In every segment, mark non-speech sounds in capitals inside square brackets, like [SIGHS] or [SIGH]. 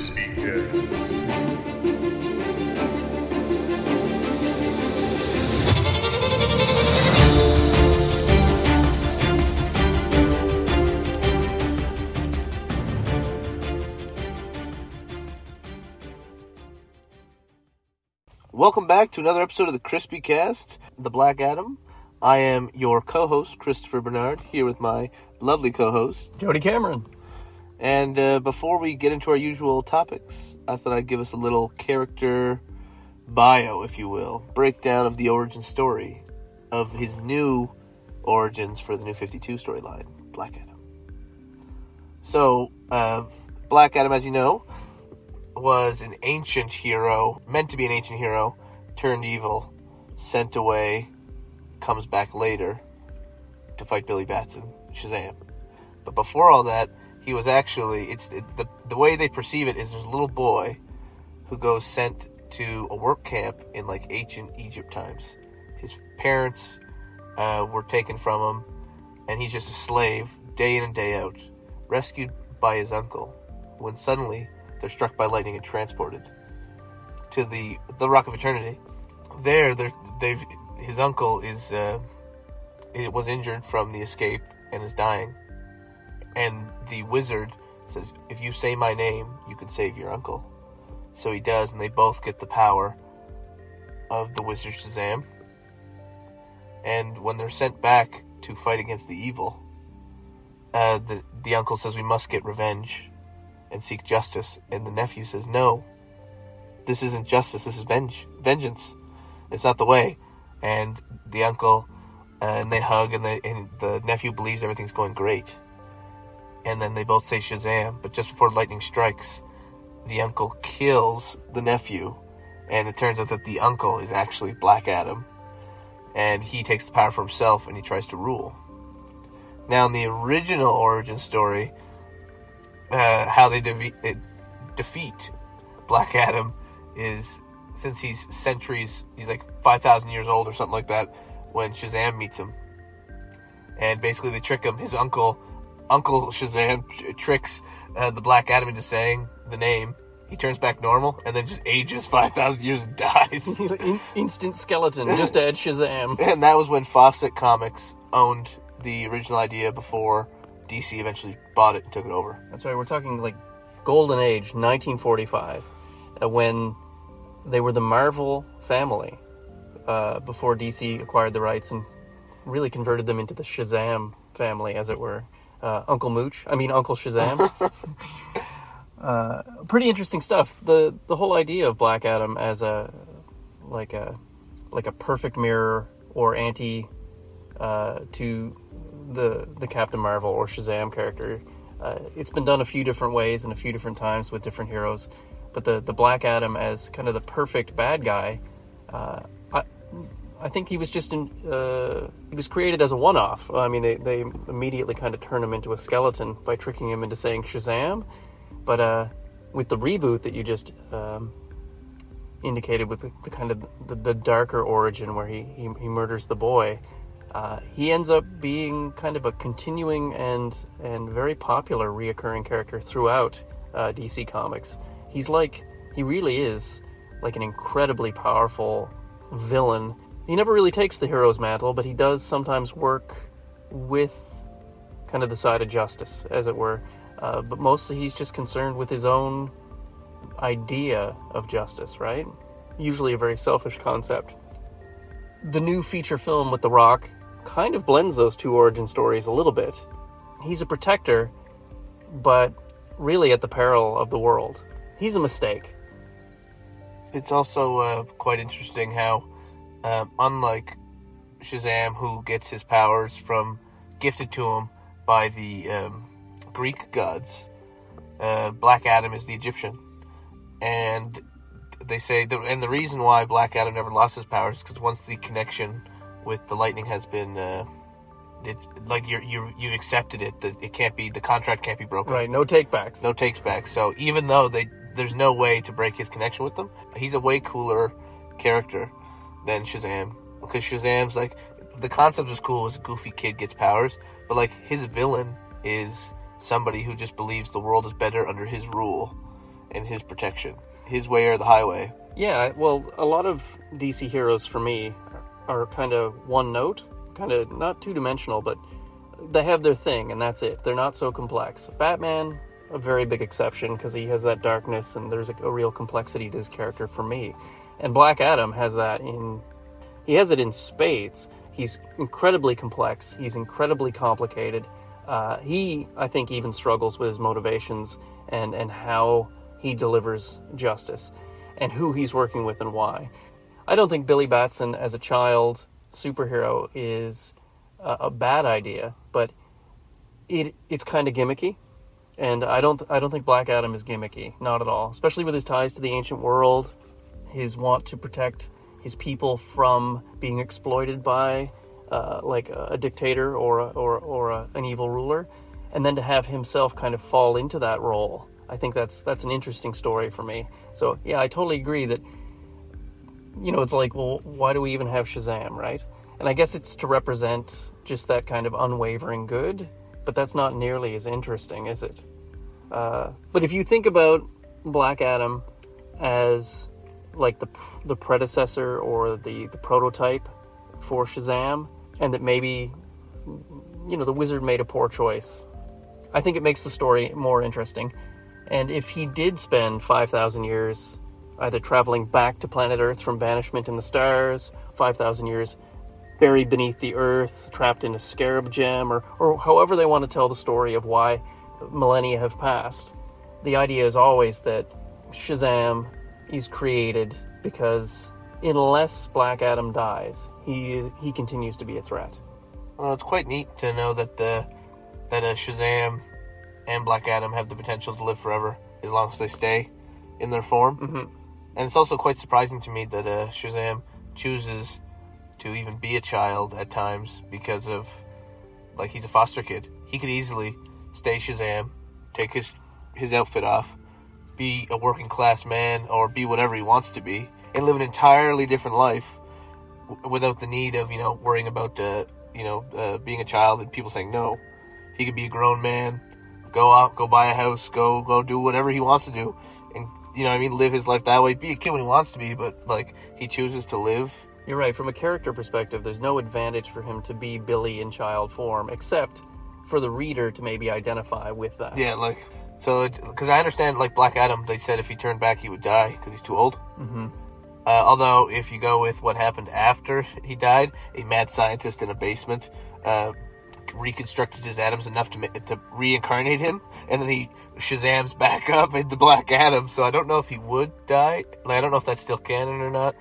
Crispy Cast. Welcome back to another episode of the Crispy Cast, The Black Adam. I am your co host, Christopher Bernard, here with my lovely co host. Jody Cameron. And uh, before we get into our usual topics, I thought I'd give us a little character bio, if you will, breakdown of the origin story of his new origins for the new 52 storyline, Black Adam. So, uh, Black Adam, as you know, was an ancient hero, meant to be an ancient hero, turned evil, sent away, comes back later to fight Billy Batson, Shazam. But before all that, he was actually it's it, the the way they perceive it is there's a little boy who goes sent to a work camp in like ancient Egypt times. His parents uh, were taken from him, and he's just a slave day in and day out, rescued by his uncle. When suddenly they're struck by lightning and transported to the the Rock of Eternity. There, they've his uncle is uh, was injured from the escape and is dying, and the wizard says, "If you say my name, you can save your uncle." So he does, and they both get the power of the wizard Shazam. And when they're sent back to fight against the evil, uh, the the uncle says, "We must get revenge and seek justice," and the nephew says, "No, this isn't justice. This is venge vengeance. It's not the way." And the uncle uh, and they hug, and the and the nephew believes everything's going great. And then they both say Shazam, but just before lightning strikes, the uncle kills the nephew, and it turns out that the uncle is actually Black Adam, and he takes the power for himself and he tries to rule. Now, in the original origin story, uh, how they defe- defeat Black Adam is since he's centuries, he's like 5,000 years old or something like that when Shazam meets him. And basically, they trick him. His uncle, Uncle Shazam, tr- tricks uh, the Black Adam into saying the name. He turns back normal and then just ages 5,000 years and [LAUGHS] dies. [LAUGHS] In- instant skeleton, just add Shazam. [LAUGHS] and that was when Fawcett Comics owned the original idea before DC eventually bought it and took it over. That's right, we're talking like Golden Age, 1945, uh, when they were the Marvel family uh, before DC acquired the rights and really converted them into the Shazam family, as it were. Uh, Uncle Mooch, I mean Uncle Shazam. [LAUGHS] uh, pretty interesting stuff. the The whole idea of Black Adam as a like a like a perfect mirror or anti uh, to the the Captain Marvel or Shazam character. Uh, it's been done a few different ways and a few different times with different heroes, but the the Black Adam as kind of the perfect bad guy. I I think he was just in. Uh, he was created as a one-off. I mean, they they immediately kind of turn him into a skeleton by tricking him into saying Shazam, but uh, with the reboot that you just um, indicated with the, the kind of the, the darker origin where he, he, he murders the boy, uh, he ends up being kind of a continuing and and very popular reoccurring character throughout uh, DC Comics. He's like he really is like an incredibly powerful villain. He never really takes the hero's mantle, but he does sometimes work with kind of the side of justice, as it were. Uh, but mostly he's just concerned with his own idea of justice, right? Usually a very selfish concept. The new feature film with The Rock kind of blends those two origin stories a little bit. He's a protector, but really at the peril of the world. He's a mistake. It's also uh, quite interesting how, uh, unlike Shazam, who gets his powers from gifted to him by the um, Greek gods, uh, Black Adam is the Egyptian, and they say the and the reason why Black Adam never lost his powers is because once the connection with the lightning has been, uh, it's like you're you you've accepted it that it can't be the contract can't be broken. Right, no takebacks. no takes back. So even though they there's no way to break his connection with them, he's a way cooler character than Shazam because Shazam's like the concept was cool as a goofy kid gets powers, but like his villain is somebody who just believes the world is better under his rule, and his protection, his way or the highway. Yeah, well, a lot of DC heroes for me are kind of one note, kind of not two dimensional, but they have their thing and that's it. They're not so complex. Batman, a very big exception because he has that darkness and there's a, a, real complexity to his character for me. And Black Adam has that in he has it in spades. He's incredibly complex. He's incredibly complicated. Uh, he, I think, even struggles with his motivations and and how he delivers justice and who he's working with and why. I don't think Billy Batson as a child superhero is a, a bad idea, but it it's kind of gimmicky. And I don't I don't think Black Adam is gimmicky, not at all. Especially with his ties to the ancient world, his want to protect his people from being exploited by uh, like a, dictator or a, or or a, an evil ruler, and then to have himself kind of fall into that role. I think that's that's an interesting story for me. So yeah, I totally agree that you know it's like well, why do we even have Shazam, right? And I guess it's to represent just that kind of unwavering good, but that's not nearly as interesting, is it? Uh, but if you think about Black Adam as like the the predecessor or the the prototype for Shazam, and that maybe you know the wizard made a poor choice. I think it makes the story more interesting. And if he did spend 5,000 years either traveling back to planet Earth from banishment in the stars, 5,000 years buried beneath the earth, trapped in a scarab gem, or, or however they want to tell the story of why millennia have passed, the idea is always that Shazam is created because unless Black Adam dies, he he continues to be a threat. Well, it's quite neat to know that the that uh, Shazam and Black Adam have the potential to live forever as long as they stay in their form. Mm-hmm. And it's also quite surprising to me that uh, Shazam chooses to even be a child at times because of like he's a foster kid. He could easily stay Shazam, take his his outfit off, be a working class man or be whatever he wants to be and live an entirely different life w- without the need of, you know, worrying about uh, you know, uh, being a child and people saying no. He could be a grown man, go out, go buy a house, go go do whatever he wants to do and you know I mean, live his life that way. Be a kid when he wants to be, but like he chooses to live you're right. From a character perspective, there's no advantage for him to be Billy in child form, except for the reader to maybe identify with that. Yeah, like so because I understand like Black Adam, they said if he turned back he would die because he's too old. Mm-hmm. Uh, although if you go with what happened after he died, a mad scientist in a basement uh, reconstructed his atoms enough to to reincarnate him, and then he Shazam's back up into Black Adam. So I don't know if he would die. Like I don't know if that's still canon or not.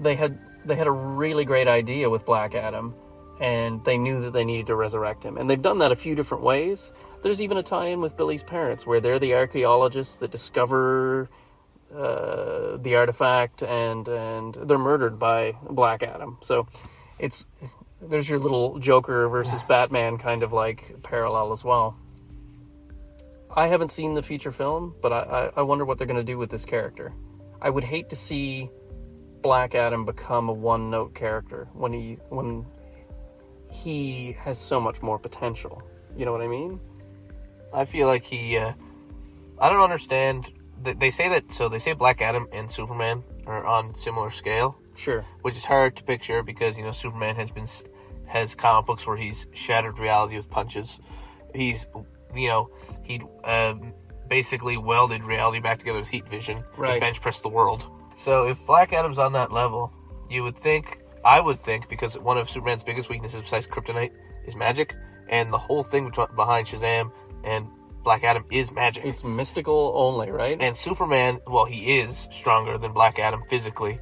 They had they had a really great idea with Black Adam, and they knew that they needed to resurrect him. And they've done that a few different ways. There's even a tie-in with Billy's parents, where they're the archaeologists that discover uh, the artifact, and and they're murdered by Black Adam. So it's there's your little Joker versus [SIGHS] Batman kind of like parallel as well. I haven't seen the feature film, but I, I, I wonder what they're going to do with this character. I would hate to see Black Adam become a one note character when he when he has so much more potential. You know what I mean? I feel like he. Uh, I don't understand. They say that so they say Black Adam and Superman are on similar scale. Sure. Which is hard to picture because you know Superman has been has comic books where he's shattered reality with punches. He's you know he um, basically welded reality back together with heat vision. Right. bench pressed the world. So if Black Adam's on that level, you would think, I would think, because one of Superman's biggest weaknesses besides kryptonite is magic, and the whole thing behind Shazam and Black Adam is magic. It's mystical only, right? And Superman, well, he is stronger than Black Adam physically.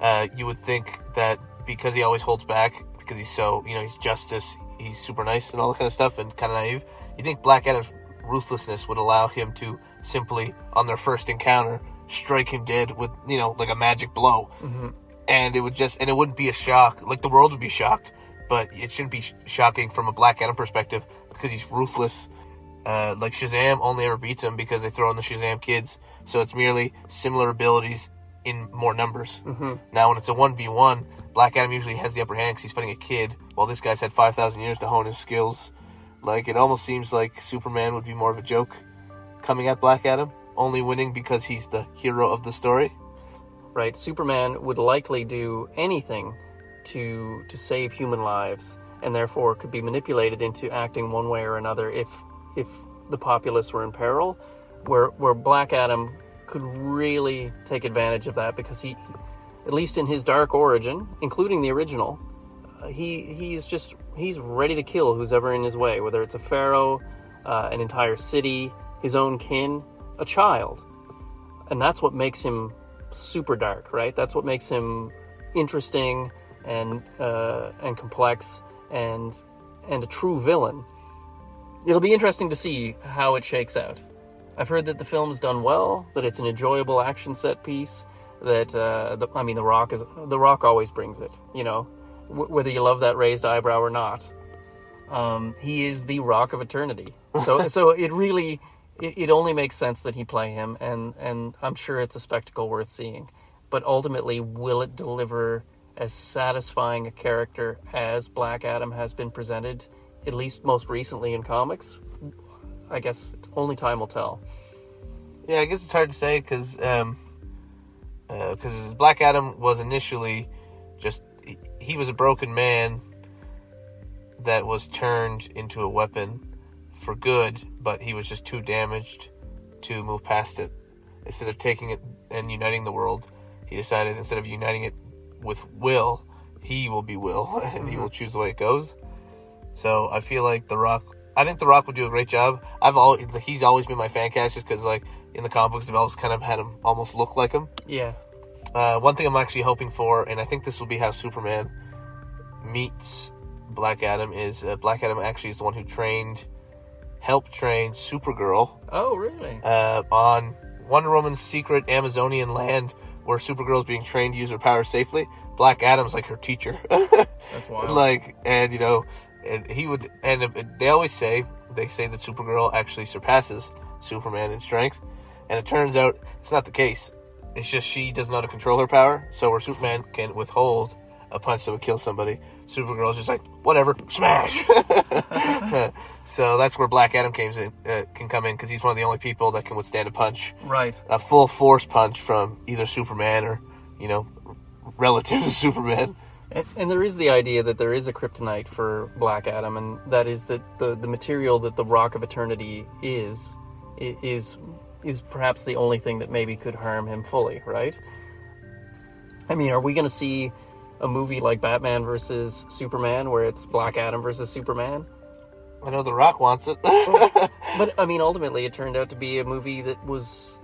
Uh, you would think that because he always holds back, because he's so, you know, he's justice, he's super nice and all that kind of stuff, and kind of naive. You think Black Adam's ruthlessness would allow him to simply, on their first encounter, strike him dead with you know like a magic blow, mm-hmm. and it would just and it wouldn't be a shock. Like the world would be shocked, but it shouldn't be sh- shocking from a Black Adam perspective because he's ruthless. Uh, like Shazam only ever beats him because they throw in the Shazam kids, so it's merely similar abilities in more numbers. Mm-hmm. Now, when it's a one v one, Black Adam usually has the upper hand because he's fighting a kid, while this guy's had five thousand years to hone his skills. Like it almost seems like Superman would be more of a joke coming at Black Adam only winning because he's the hero of the story. right? Superman would likely do anything to to save human lives, and therefore could be manipulated into acting one way or another if if the populace were in peril. Where where Black Adam could really take advantage of that because he, at least in his dark origin, including the original, uh, he he's just he's ready to kill who's ever in his way, whether it's a pharaoh, uh, an entire city, his own kin, a child and that's what makes him super dark, right? That's what makes him interesting and uh, and complex and and a true villain. It'll be interesting to see how it shakes out. I've heard that the film's done well, that it's an enjoyable action set piece. That uh, the, I mean, the Rock is the Rock always brings it. You know, w- whether you love that raised eyebrow or not, um, he is the Rock of Eternity. So [LAUGHS] so it really it, it only makes sense that he play him, and and I'm sure it's a spectacle worth seeing. But ultimately, will it deliver as satisfying a character as Black Adam has been presented, at least most recently in comics? I guess only time will tell. Yeah, I guess it's hard to say because um, because Black Adam was initially just he, he was a broken man that was turned into a weapon for good, but he was just too damaged to move past it. Instead of taking it and uniting the world, he decided instead of uniting it with will, he will be will, [LAUGHS] and he will choose the way it goes. So I feel like The Rock. I think The Rock would do a great job. I've always he's always been my fan cast just because like in the comic books they've always kind of had him almost look like him. Yeah, Uh, one thing I'm actually hoping for, and I think this will be how Superman meets Black Adam, is uh, Black Adam actually is the one who trained, helped train Supergirl Oh, really? uh, on Wonder Woman's secret Amazonian land where Supergirl is being trained to use her powers safely. Black Adam's like her teacher. [LAUGHS] That's wild. like, and you know, and he would, and they always say, they say that Supergirl actually surpasses Superman in strength, and it turns out it's not the case. It's just she doesn't know how to control her power, so where Superman can withhold a punch that would kill somebody, Supergirl's just like, whatever, smash. [LAUGHS] so that's where Black Adam came in, uh, can come in because he's one of the only people that can withstand a punch, right. a full force punch from either Superman or, you know, relative to Superman. And, and there is the idea that there is a kryptonite for Black Adam, and that is that the, the material that the Rock of Eternity is, is is perhaps the only thing that maybe could harm him fully, right? I mean, are we going to see a movie like Batman versus Superman, where it's Black Adam versus Superman? I know The Rock wants it. [LAUGHS] But I mean, ultimately, it turned out to be a movie that was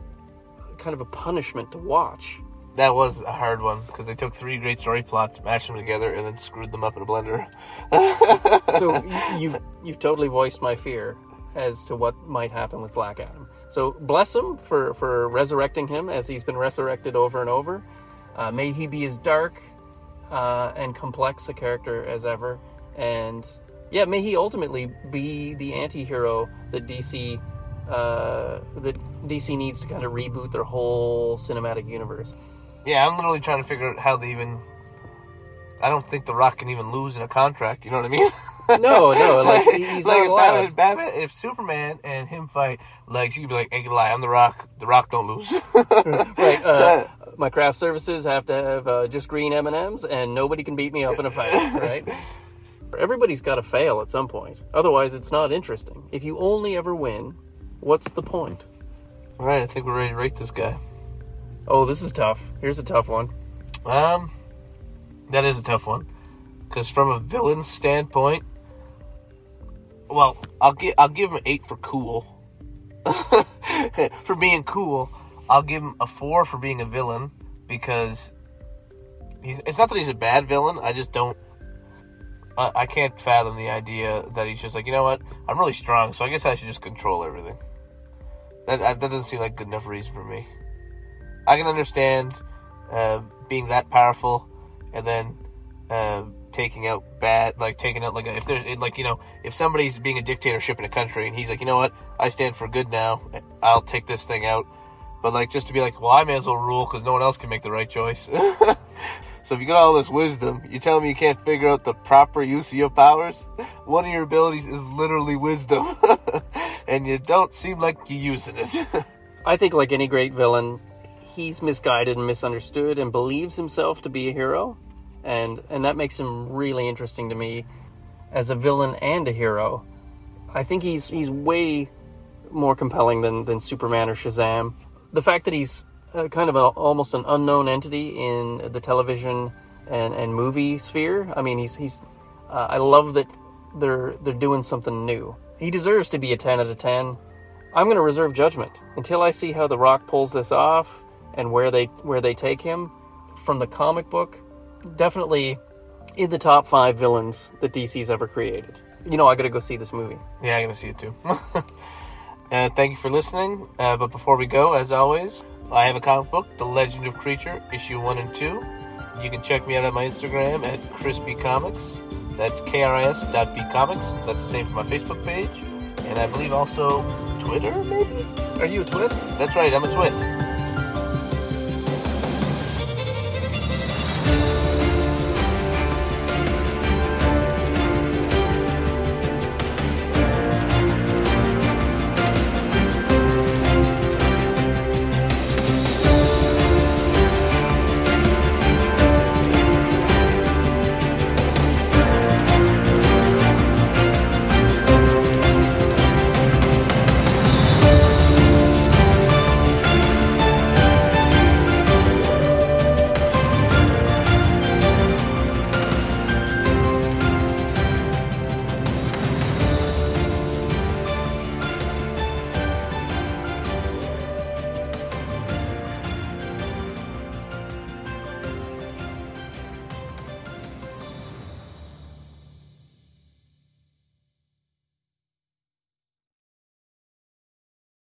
kind of a punishment to watch. That was a hard one because they took three great story plots, mashed them together, and then screwed them up in a blender. [LAUGHS] so you've you've totally voiced my fear as to what might happen with Black Adam. So bless him for for resurrecting him as he's been resurrected over and over. Uh, may he be as dark uh, and complex a character as ever, and yeah, may he ultimately be the anti-hero that DC uh, that DC needs to kind of reboot their whole cinematic universe. Yeah, I'm literally trying to figure out how they even. I don't think The Rock can even lose in a contract. You know what I mean? [LAUGHS] No, no, like, he's like if. Batman, Batman, if Superman and him fight, like she'd be like, "Ain't gonna lie, I'm The Rock. The Rock don't lose." [LAUGHS] right. Uh, [LAUGHS] my craft services have to have uh, just green M and M's, and nobody can beat me up in a fight. Right. Everybody's got to fail at some point. Otherwise, it's not interesting. If you only ever win, what's the point? All right, I think we're ready to rate this guy. Oh, this is tough. Here's a tough one. Um, that is a tough one because from a villain standpoint, well, I'll give I'll give him eight for cool. [LAUGHS] for being cool, I'll give him a four for being a villain because he's. It's not that he's a bad villain. I just don't. I, I can't fathom the idea that he's just like you know what I'm really strong, so I guess I should just control everything. That that doesn't seem like good enough reason for me. I can understand uh, being that powerful, and then uh, taking out bad, like taking out like a, if there's like you know if somebody's being a dictatorship in a country and he's like you know what I stand for good now, I'll take this thing out. But like just to be like, well, I may as well rule because no one else can make the right choice. [LAUGHS] so if you got all this wisdom, you tell me you can't figure out the proper use of your powers? One of your abilities is literally wisdom, [LAUGHS] and you don't seem like you're using it. [LAUGHS] I think, like any great villain, he's misguided and misunderstood and believes himself to be a hero. And, and that makes him really interesting to me as a villain and a hero. I think he's he's way more compelling than, than Superman or Shazam. The fact that he's uh, kind of a, almost an unknown entity in the television and, and movie sphere. I mean, he's he's. Uh, I love that they're they're doing something new. He deserves to be a ten out of ten. I'm going to reserve judgment until I see how The Rock pulls this off and where they where they take him from the comic book. Definitely in the top five villains that DC's ever created. You know, I got to go see this movie. Yeah, I'm gonna see it too. [LAUGHS] uh, thank you for listening. Uh, but before we go, as always, I have a comic book, The Legend of Creature, issue one and two. You can check me out on my Instagram at Crispy Comics. That's K-R-I-S.B Comics. That's the same for my Facebook page, and I believe also Twitter, maybe. Are you a twist? That's right, I'm a twit.